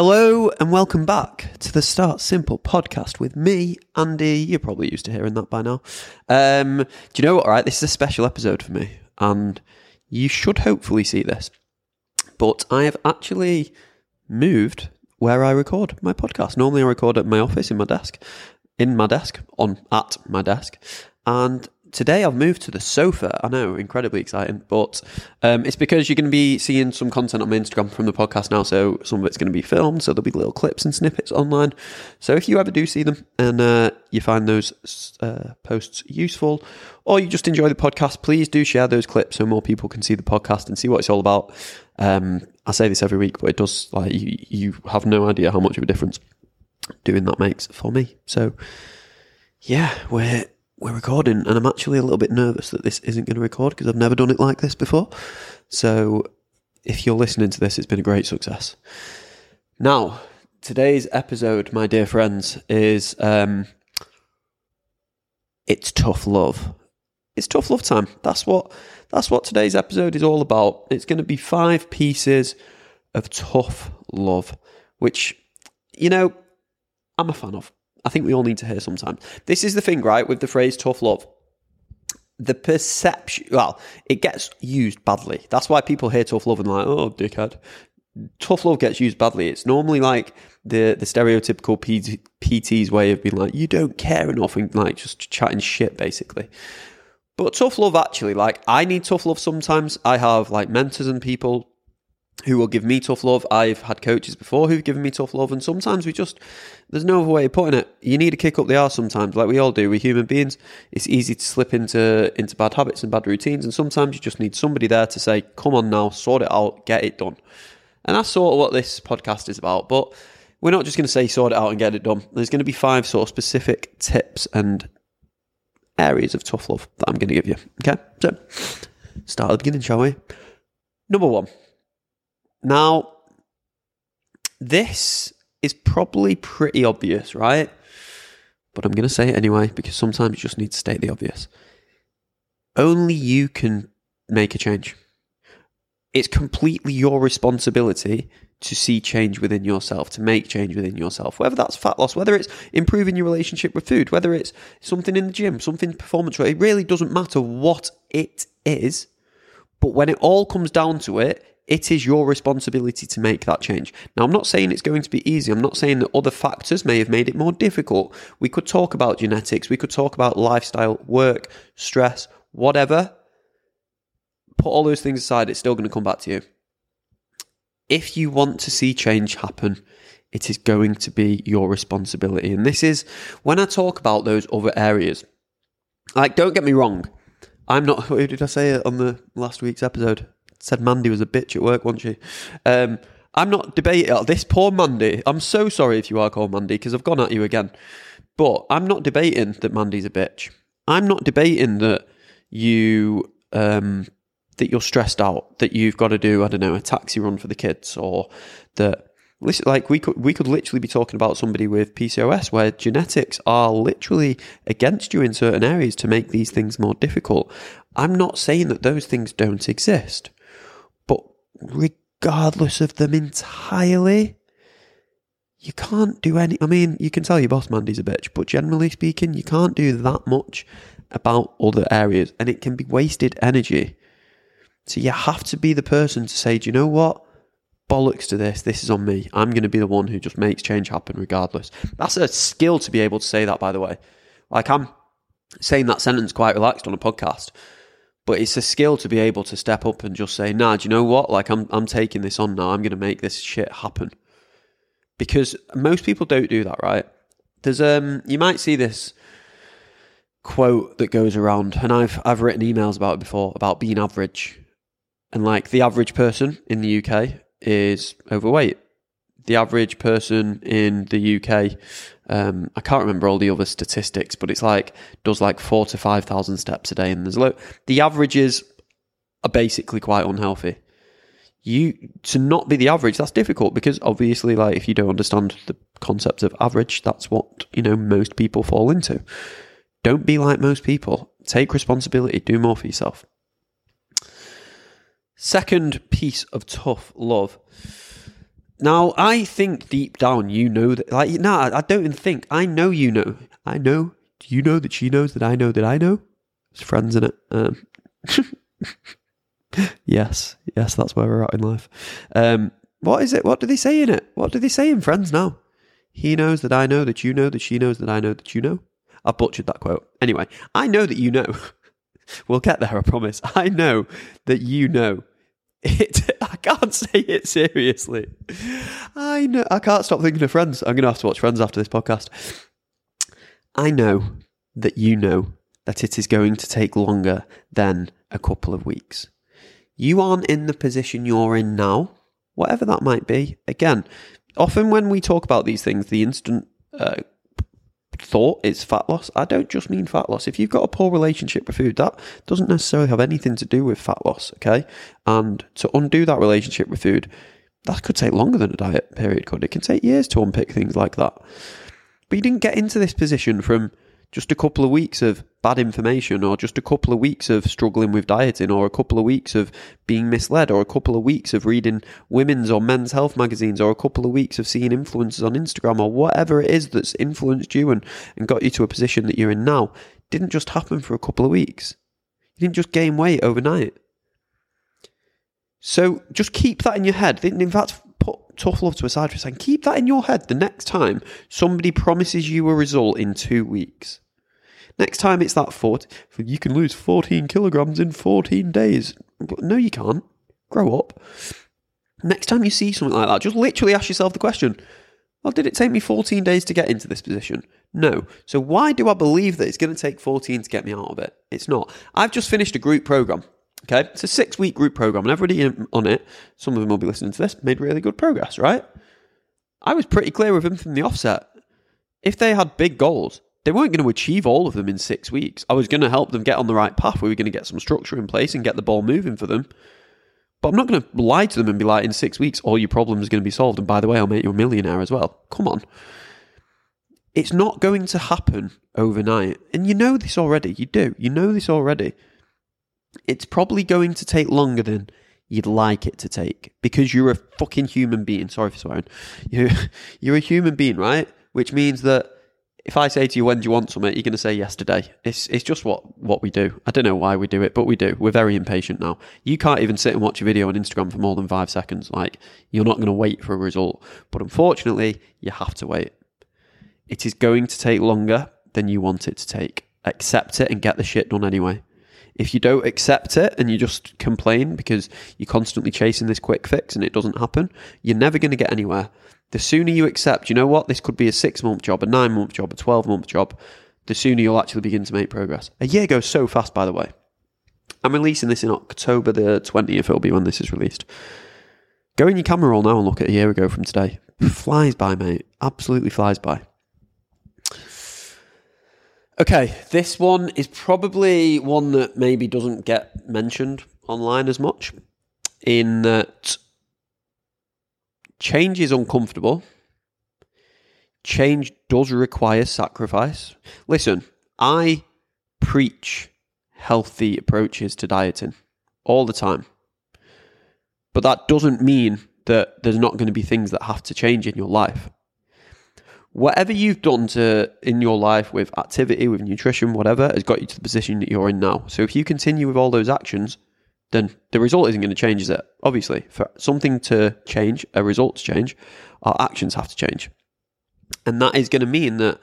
Hello and welcome back to the Start Simple podcast with me, Andy. You're probably used to hearing that by now. Um, do you know what? All right, this is a special episode for me, and you should hopefully see this. But I have actually moved where I record my podcast. Normally, I record at my office in my desk, in my desk, on at my desk, and today I've moved to the sofa. I know, incredibly exciting, but um, it's because you're going to be seeing some content on my Instagram from the podcast now. So some of it's going to be filmed, so there'll be little clips and snippets online. So if you ever do see them and uh, you find those uh, posts useful, or you just enjoy the podcast, please do share those clips so more people can see the podcast and see what it's all about. Um, I say this every week, but it does like you, you have no idea how much of a difference doing that makes for me. So yeah, we're we're recording, and I'm actually a little bit nervous that this isn't going to record because I've never done it like this before. So, if you're listening to this, it's been a great success. Now, today's episode, my dear friends, is um, it's tough love. It's tough love time. That's what that's what today's episode is all about. It's going to be five pieces of tough love, which you know I'm a fan of. I think we all need to hear sometimes. This is the thing, right, with the phrase tough love. The perception, well, it gets used badly. That's why people hear tough love and like, oh, dickhead. Tough love gets used badly. It's normally like the the stereotypical PT, PT's way of being like, you don't care enough and like just chatting shit, basically. But tough love, actually, like I need tough love sometimes. I have like mentors and people who will give me tough love. I've had coaches before who've given me tough love, and sometimes we just there's no other way of putting it. You need to kick up the arse sometimes, like we all do. We're human beings. It's easy to slip into into bad habits and bad routines, and sometimes you just need somebody there to say, "Come on now, sort it out, get it done." And that's sort of what this podcast is about. But we're not just going to say sort it out and get it done. There's going to be five sort of specific tips and areas of tough love that I'm going to give you. Okay, so start at the beginning, shall we? Number one now, this is probably pretty obvious, right? But I'm going to say it anyway because sometimes you just need to state the obvious. Only you can make a change. It's completely your responsibility to see change within yourself, to make change within yourself. Whether that's fat loss, whether it's improving your relationship with food, whether it's something in the gym, something performance it really doesn't matter what it is. But when it all comes down to it, it is your responsibility to make that change. Now, I'm not saying it's going to be easy. I'm not saying that other factors may have made it more difficult. We could talk about genetics, we could talk about lifestyle, work, stress, whatever. Put all those things aside, it's still going to come back to you. If you want to see change happen, it is going to be your responsibility. And this is when I talk about those other areas. Like, don't get me wrong. I'm not, who did I say it on the last week's episode? Said Mandy was a bitch at work, wasn't she? Um, I'm not debating this poor Mandy. I'm so sorry if you are called Mandy because I've gone at you again. But I'm not debating that Mandy's a bitch. I'm not debating that you um, that you're stressed out, that you've got to do I don't know a taxi run for the kids, or that listen, like we could we could literally be talking about somebody with PCOS where genetics are literally against you in certain areas to make these things more difficult. I'm not saying that those things don't exist regardless of them entirely, you can't do any. I mean, you can tell your boss Mandy's a bitch, but generally speaking, you can't do that much about other areas, and it can be wasted energy. So you have to be the person to say, do you know what? Bollocks to this. This is on me. I'm going to be the one who just makes change happen regardless. That's a skill to be able to say that, by the way. Like I'm saying that sentence quite relaxed on a podcast. But it's a skill to be able to step up and just say, nah, do you know what? Like, I'm, I'm taking this on now. I'm going to make this shit happen. Because most people don't do that, right? There's, um, you might see this quote that goes around, and I've, I've written emails about it before about being average. And like, the average person in the UK is overweight the average person in the UK, um, I can't remember all the other statistics, but it's like does like four to five thousand steps a day, and there's a lot. The averages are basically quite unhealthy. You to not be the average, that's difficult because obviously, like if you don't understand the concept of average, that's what you know most people fall into. Don't be like most people. Take responsibility. Do more for yourself. Second piece of tough love Now, I think deep down you know that, like, no, I don't even think. I know you know. I know. Do you know that she knows that I know that I know? It's friends in it. Um, yes, yes, that's where we're at in life. Um, what is it? What do they say in it? What do they say in Friends now? He knows that I know that you know that she knows that I know that you know. I butchered that quote. Anyway, I know that you know. we'll get there, I promise. I know that you know. It, can't say it seriously. I know. I can't stop thinking of Friends. I'm going to have to watch Friends after this podcast. I know that you know that it is going to take longer than a couple of weeks. You aren't in the position you're in now, whatever that might be. Again, often when we talk about these things, the instant uh, thought it's fat loss. I don't just mean fat loss. If you've got a poor relationship with food, that doesn't necessarily have anything to do with fat loss, okay? And to undo that relationship with food, that could take longer than a diet period could. It can take years to unpick things like that. But you didn't get into this position from just a couple of weeks of bad information or just a couple of weeks of struggling with dieting or a couple of weeks of being misled or a couple of weeks of reading women's or men's health magazines or a couple of weeks of seeing influencers on Instagram or whatever it is that's influenced you and, and got you to a position that you're in now didn't just happen for a couple of weeks. You didn't just gain weight overnight. So just keep that in your head. In fact, tough love to a side for saying. Keep that in your head the next time somebody promises you a result in two weeks. Next time it's that foot, you can lose 14 kilograms in 14 days. No, you can't. Grow up. Next time you see something like that, just literally ask yourself the question well, did it take me 14 days to get into this position? No. So why do I believe that it's going to take 14 to get me out of it? It's not. I've just finished a group program. Okay, it's a six week group program, and everybody on it, some of them will be listening to this, made really good progress, right? I was pretty clear with them from the offset. If they had big goals, they weren't going to achieve all of them in six weeks. I was going to help them get on the right path. We were going to get some structure in place and get the ball moving for them. But I'm not going to lie to them and be like, in six weeks, all your problems are going to be solved. And by the way, I'll make you a millionaire as well. Come on. It's not going to happen overnight. And you know this already. You do. You know this already. It's probably going to take longer than you'd like it to take because you're a fucking human being. Sorry for swearing. You're, you're a human being, right? Which means that if I say to you, when do you want something, you're going to say yesterday. It's, it's just what, what we do. I don't know why we do it, but we do. We're very impatient now. You can't even sit and watch a video on Instagram for more than five seconds. Like, you're not going to wait for a result. But unfortunately, you have to wait. It is going to take longer than you want it to take. Accept it and get the shit done anyway. If you don't accept it and you just complain because you're constantly chasing this quick fix and it doesn't happen, you're never going to get anywhere. The sooner you accept, you know what, this could be a six month job, a nine month job, a 12 month job, the sooner you'll actually begin to make progress. A year goes so fast, by the way. I'm releasing this in October the 20th, it'll be when this is released. Go in your camera roll now and look at a year ago from today. Flies by, mate. Absolutely flies by. Okay, this one is probably one that maybe doesn't get mentioned online as much, in that change is uncomfortable. Change does require sacrifice. Listen, I preach healthy approaches to dieting all the time. But that doesn't mean that there's not going to be things that have to change in your life. Whatever you've done to in your life with activity, with nutrition, whatever, has got you to the position that you're in now. So if you continue with all those actions, then the result isn't going to change, is it? Obviously, for something to change, a result to change, our actions have to change. And that is going to mean that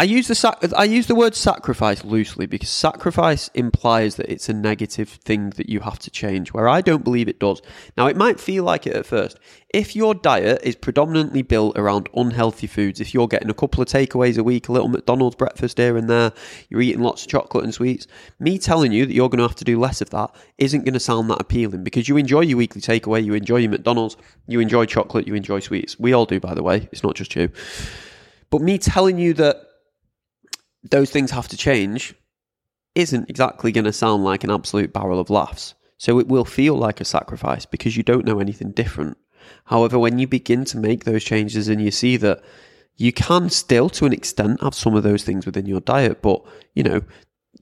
I use the sac- I use the word sacrifice loosely because sacrifice implies that it's a negative thing that you have to change, where I don't believe it does. Now, it might feel like it at first. If your diet is predominantly built around unhealthy foods, if you're getting a couple of takeaways a week, a little McDonald's breakfast here and there, you're eating lots of chocolate and sweets, me telling you that you're going to have to do less of that isn't going to sound that appealing because you enjoy your weekly takeaway, you enjoy your McDonald's, you enjoy chocolate, you enjoy sweets. We all do, by the way. It's not just you. But me telling you that those things have to change isn't exactly going to sound like an absolute barrel of laughs. So it will feel like a sacrifice because you don't know anything different. However, when you begin to make those changes and you see that you can still, to an extent, have some of those things within your diet, but you know,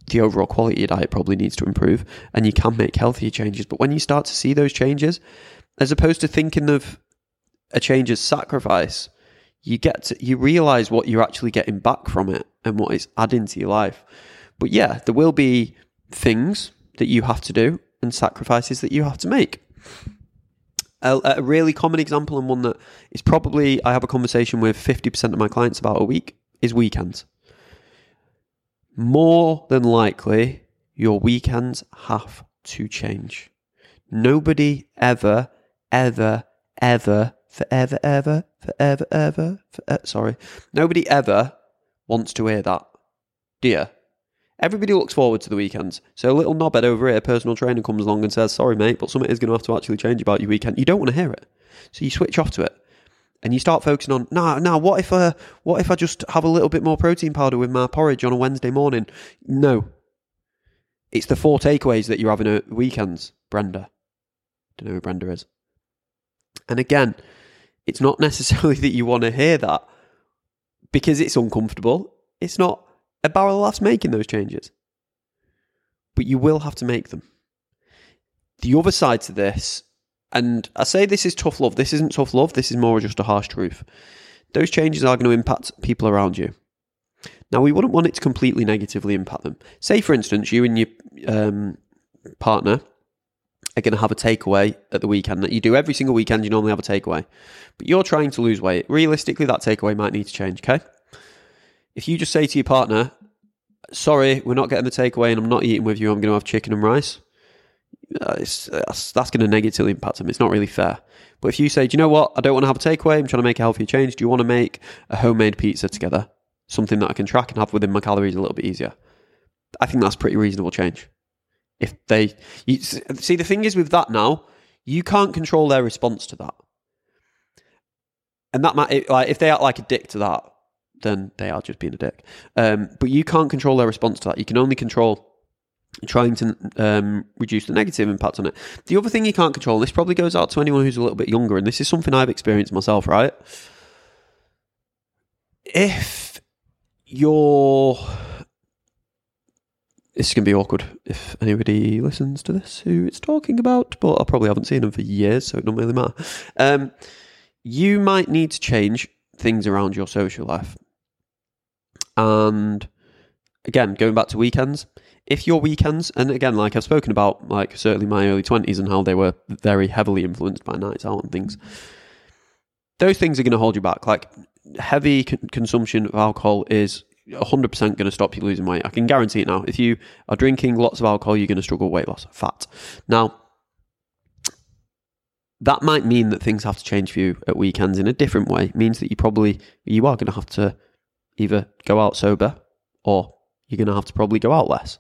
the overall quality of your diet probably needs to improve and you can make healthier changes. But when you start to see those changes, as opposed to thinking of a change as sacrifice, you get to, you realize what you're actually getting back from it and what it's adding to your life. But yeah, there will be things that you have to do and sacrifices that you have to make. A, a really common example and one that is probably I have a conversation with 50% of my clients about a week is weekends. More than likely, your weekends have to change. Nobody ever, ever, ever, forever, ever, forever, ever, forever uh, sorry. Nobody ever wants to hear that. Dear. Everybody looks forward to the weekends. So a little knobhead over here, personal trainer, comes along and says, sorry, mate, but something is going to have to actually change about your weekend. You don't want to hear it. So you switch off to it. And you start focusing on, nah, nah, what if, uh, what if I just have a little bit more protein powder with my porridge on a Wednesday morning? No. It's the four takeaways that you're having at weekends, Brenda. Don't know who Brenda is. And again, it's not necessarily that you want to hear that because it's uncomfortable. It's not a barrel of laughs making those changes. But you will have to make them. The other side to this, and I say this is tough love, this isn't tough love, this is more just a harsh truth. Those changes are going to impact people around you. Now, we wouldn't want it to completely negatively impact them. Say, for instance, you and your um, partner are going to have a takeaway at the weekend that you do every single weekend. You normally have a takeaway, but you're trying to lose weight. Realistically, that takeaway might need to change. Okay. If you just say to your partner, sorry, we're not getting the takeaway and I'm not eating with you, I'm going to have chicken and rice, uh, that's, that's going to negatively impact them. It's not really fair. But if you say, do you know what? I don't want to have a takeaway. I'm trying to make a healthier change. Do you want to make a homemade pizza together? Something that I can track and have within my calories a little bit easier. I think that's pretty reasonable change. If they you, see, the thing is with that now, you can't control their response to that, and that might like if they act like a dick to that, then they are just being a dick. Um, but you can't control their response to that. You can only control trying to um, reduce the negative impact on it. The other thing you can't control, and this probably goes out to anyone who's a little bit younger, and this is something I've experienced myself, right? If you're. Is going to be awkward if anybody listens to this who it's talking about, but I probably haven't seen them for years, so it doesn't really matter. Um, you might need to change things around your social life. And again, going back to weekends, if your weekends, and again, like I've spoken about, like certainly my early 20s and how they were very heavily influenced by nights out and things, those things are going to hold you back. Like heavy con- consumption of alcohol is 100% going to stop you losing weight. I can guarantee it now. If you are drinking lots of alcohol, you're going to struggle with weight loss, fat. Now, that might mean that things have to change for you at weekends in a different way. It means that you probably you are going to have to either go out sober or you're going to have to probably go out less.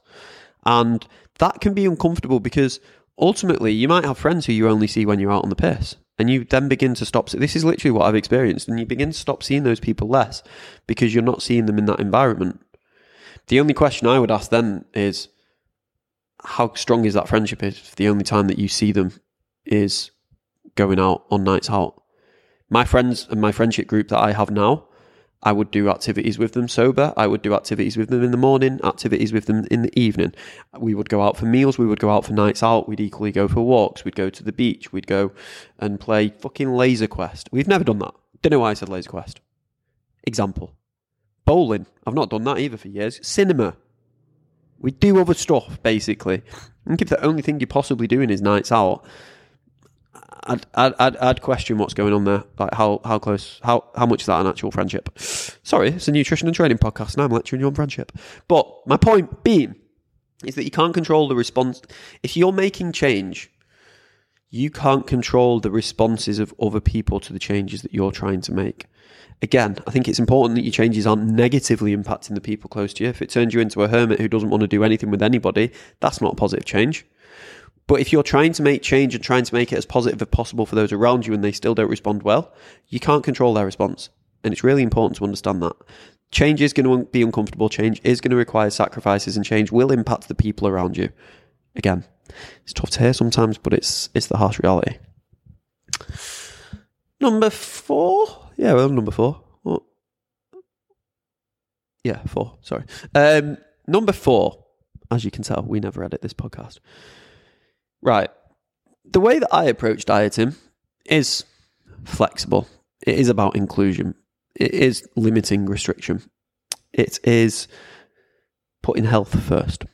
And that can be uncomfortable because ultimately you might have friends who you only see when you're out on the piss. And you then begin to stop. This is literally what I've experienced. And you begin to stop seeing those people less because you're not seeing them in that environment. The only question I would ask then is how strong is that friendship if the only time that you see them is going out on nights out? My friends and my friendship group that I have now, I would do activities with them sober. I would do activities with them in the morning, activities with them in the evening. We would go out for meals. We would go out for nights out. We'd equally go for walks. We'd go to the beach. We'd go and play fucking Laser Quest. We've never done that. Don't know why I said Laser Quest. Example. Bowling. I've not done that either for years. Cinema. We do other stuff, basically. I think if the only thing you're possibly doing is nights out, I'd, I'd, I'd, I'd, question what's going on there. Like how, how close, how, how much is that an actual friendship? Sorry, it's a nutrition and training podcast, and I'm lecturing you on friendship. But my point being is that you can't control the response. If you're making change, you can't control the responses of other people to the changes that you're trying to make. Again, I think it's important that your changes aren't negatively impacting the people close to you. If it turns you into a hermit who doesn't want to do anything with anybody, that's not a positive change. But if you're trying to make change and trying to make it as positive as possible for those around you and they still don't respond well, you can't control their response. And it's really important to understand that. Change is going to be uncomfortable, change is going to require sacrifices, and change will impact the people around you. Again, it's tough to hear sometimes, but it's it's the harsh reality. Number four? Yeah, well, number four. What? Yeah, four. Sorry. Um, number four, as you can tell, we never edit this podcast. Right. The way that I approach dieting is flexible. It is about inclusion. It is limiting restriction. It is putting health first.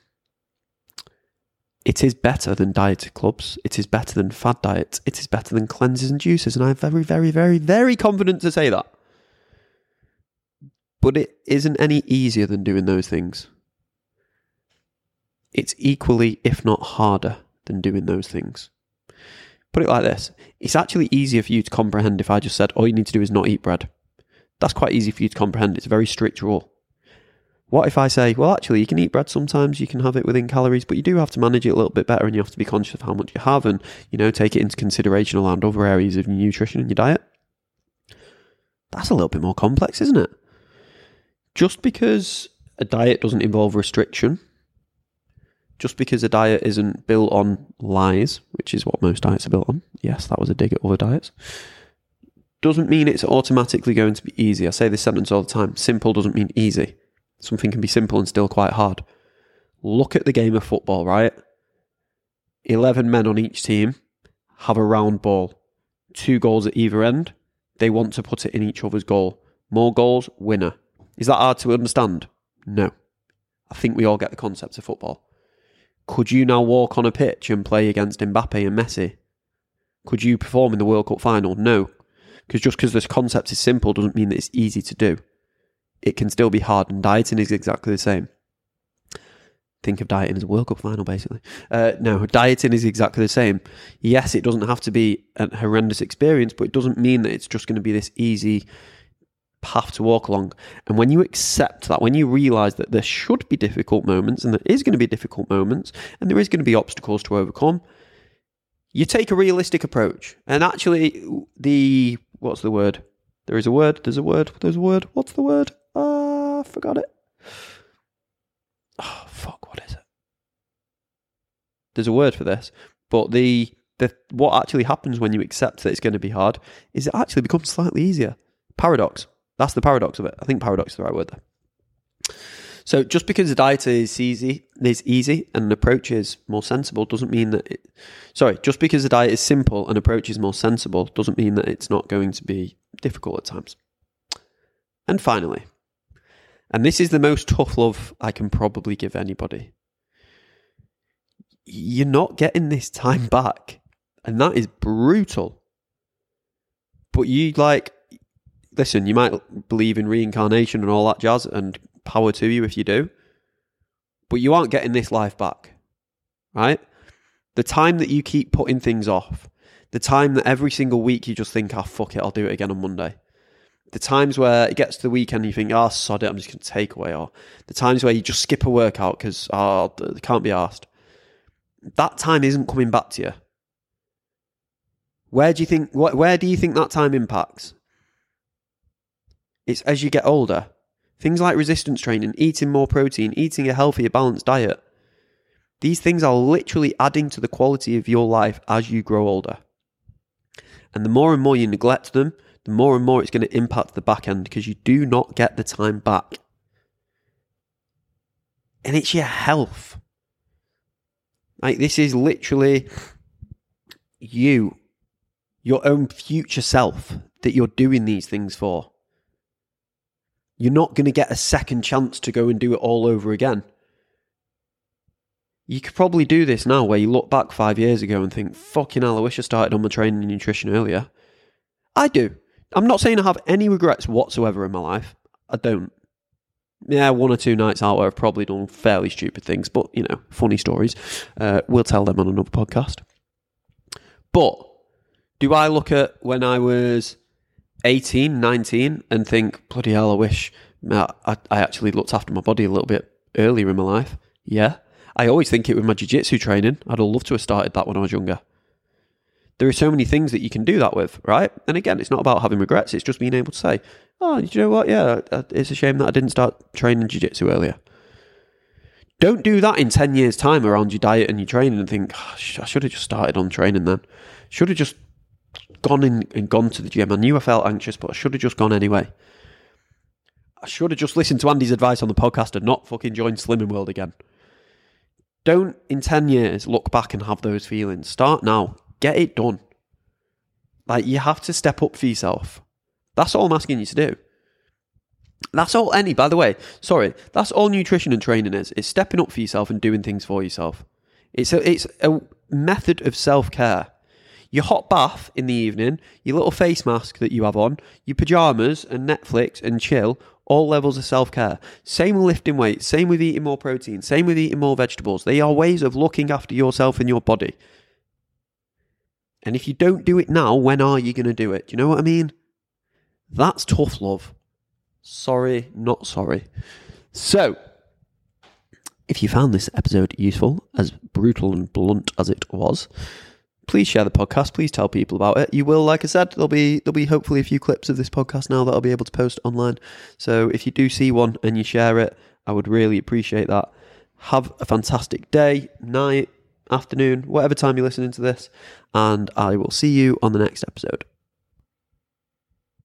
It is better than diet clubs. It is better than fad diets. It is better than cleanses and juices. And I'm very, very, very, very confident to say that. But it isn't any easier than doing those things. It's equally, if not harder, than doing those things. Put it like this it's actually easier for you to comprehend if I just said, all you need to do is not eat bread. That's quite easy for you to comprehend. It's a very strict rule. What if I say, well, actually, you can eat bread sometimes, you can have it within calories, but you do have to manage it a little bit better and you have to be conscious of how much you have and, you know, take it into consideration around other areas of your nutrition and your diet? That's a little bit more complex, isn't it? Just because a diet doesn't involve restriction, just because a diet isn't built on lies, which is what most diets are built on, yes, that was a dig at other diets, doesn't mean it's automatically going to be easy. I say this sentence all the time simple doesn't mean easy. Something can be simple and still quite hard. Look at the game of football, right? 11 men on each team have a round ball, two goals at either end. They want to put it in each other's goal. More goals, winner. Is that hard to understand? No. I think we all get the concept of football. Could you now walk on a pitch and play against Mbappe and Messi? Could you perform in the World Cup final? No. Because just because this concept is simple doesn't mean that it's easy to do it can still be hard, and dieting is exactly the same. Think of dieting as a World Cup final, basically. Uh, no, dieting is exactly the same. Yes, it doesn't have to be a horrendous experience, but it doesn't mean that it's just going to be this easy path to walk along. And when you accept that, when you realize that there should be difficult moments, and there is going to be difficult moments, and there is going to be obstacles to overcome, you take a realistic approach. And actually, the what's the word? There is a word. There's a word. There's a word. What's the word? Ah, uh, forgot it. Oh fuck! What is it? There's a word for this, but the the what actually happens when you accept that it's going to be hard is it actually becomes slightly easier. Paradox. That's the paradox of it. I think paradox is the right word there. So just because a diet is easy, is easy and an approach is more sensible doesn't mean that it, sorry, just because a diet is simple and approach is more sensible doesn't mean that it's not going to be difficult at times. And finally, and this is the most tough love I can probably give anybody. You're not getting this time back. And that is brutal. But you like, listen, you might believe in reincarnation and all that jazz, and power to you if you do. But you aren't getting this life back, right? The time that you keep putting things off, the time that every single week you just think, oh, fuck it, I'll do it again on Monday. The times where it gets to the weekend, and you think, oh, sod it, I'm just going to take away. Or the times where you just skip a workout because, oh, ah, it can't be asked. That time isn't coming back to you. Where do you think, where do you think that time impacts? It's as you get older. Things like resistance training, eating more protein, eating a healthier, balanced diet. These things are literally adding to the quality of your life as you grow older. And the more and more you neglect them, the more and more it's going to impact the back end because you do not get the time back. And it's your health. Like, this is literally you, your own future self that you're doing these things for. You're not going to get a second chance to go and do it all over again. You could probably do this now where you look back five years ago and think, fucking hell, I wish I started on my training and nutrition earlier. I do. I'm not saying I have any regrets whatsoever in my life. I don't. Yeah, one or two nights out where I've probably done fairly stupid things, but, you know, funny stories. Uh, we'll tell them on another podcast. But do I look at when I was 18, 19 and think, bloody hell, I wish I, I actually looked after my body a little bit earlier in my life. Yeah. I always think it with my jiu jitsu training. I'd love to have started that when I was younger. There are so many things that you can do that with, right? And again, it's not about having regrets, it's just being able to say, oh, you know what? Yeah, uh, it's a shame that I didn't start training jiu jitsu earlier. Don't do that in 10 years' time around your diet and your training and think, oh, I should have just started on training then. Should have just gone in and gone to the gym. I knew I felt anxious, but I should have just gone anyway. I should have just listened to Andy's advice on the podcast and not fucking joined Slimming World again. Don't in 10 years look back and have those feelings. Start now. Get it done. Like you have to step up for yourself. That's all I'm asking you to do. That's all any, by the way, sorry, that's all nutrition and training is, It's stepping up for yourself and doing things for yourself. It's a, it's a method of self care. Your hot bath in the evening, your little face mask that you have on, your pajamas and Netflix and chill, all levels of self care. Same with lifting weights, same with eating more protein, same with eating more vegetables. They are ways of looking after yourself and your body. And if you don't do it now, when are you going to do it? Do you know what I mean? That's tough love. Sorry, not sorry. So, if you found this episode useful, as brutal and blunt as it was, please share the podcast. Please tell people about it. You will, like I said, there'll be there'll be hopefully a few clips of this podcast now that I'll be able to post online. So if you do see one and you share it, I would really appreciate that. Have a fantastic day, night, afternoon, whatever time you're listening to this, and I will see you on the next episode.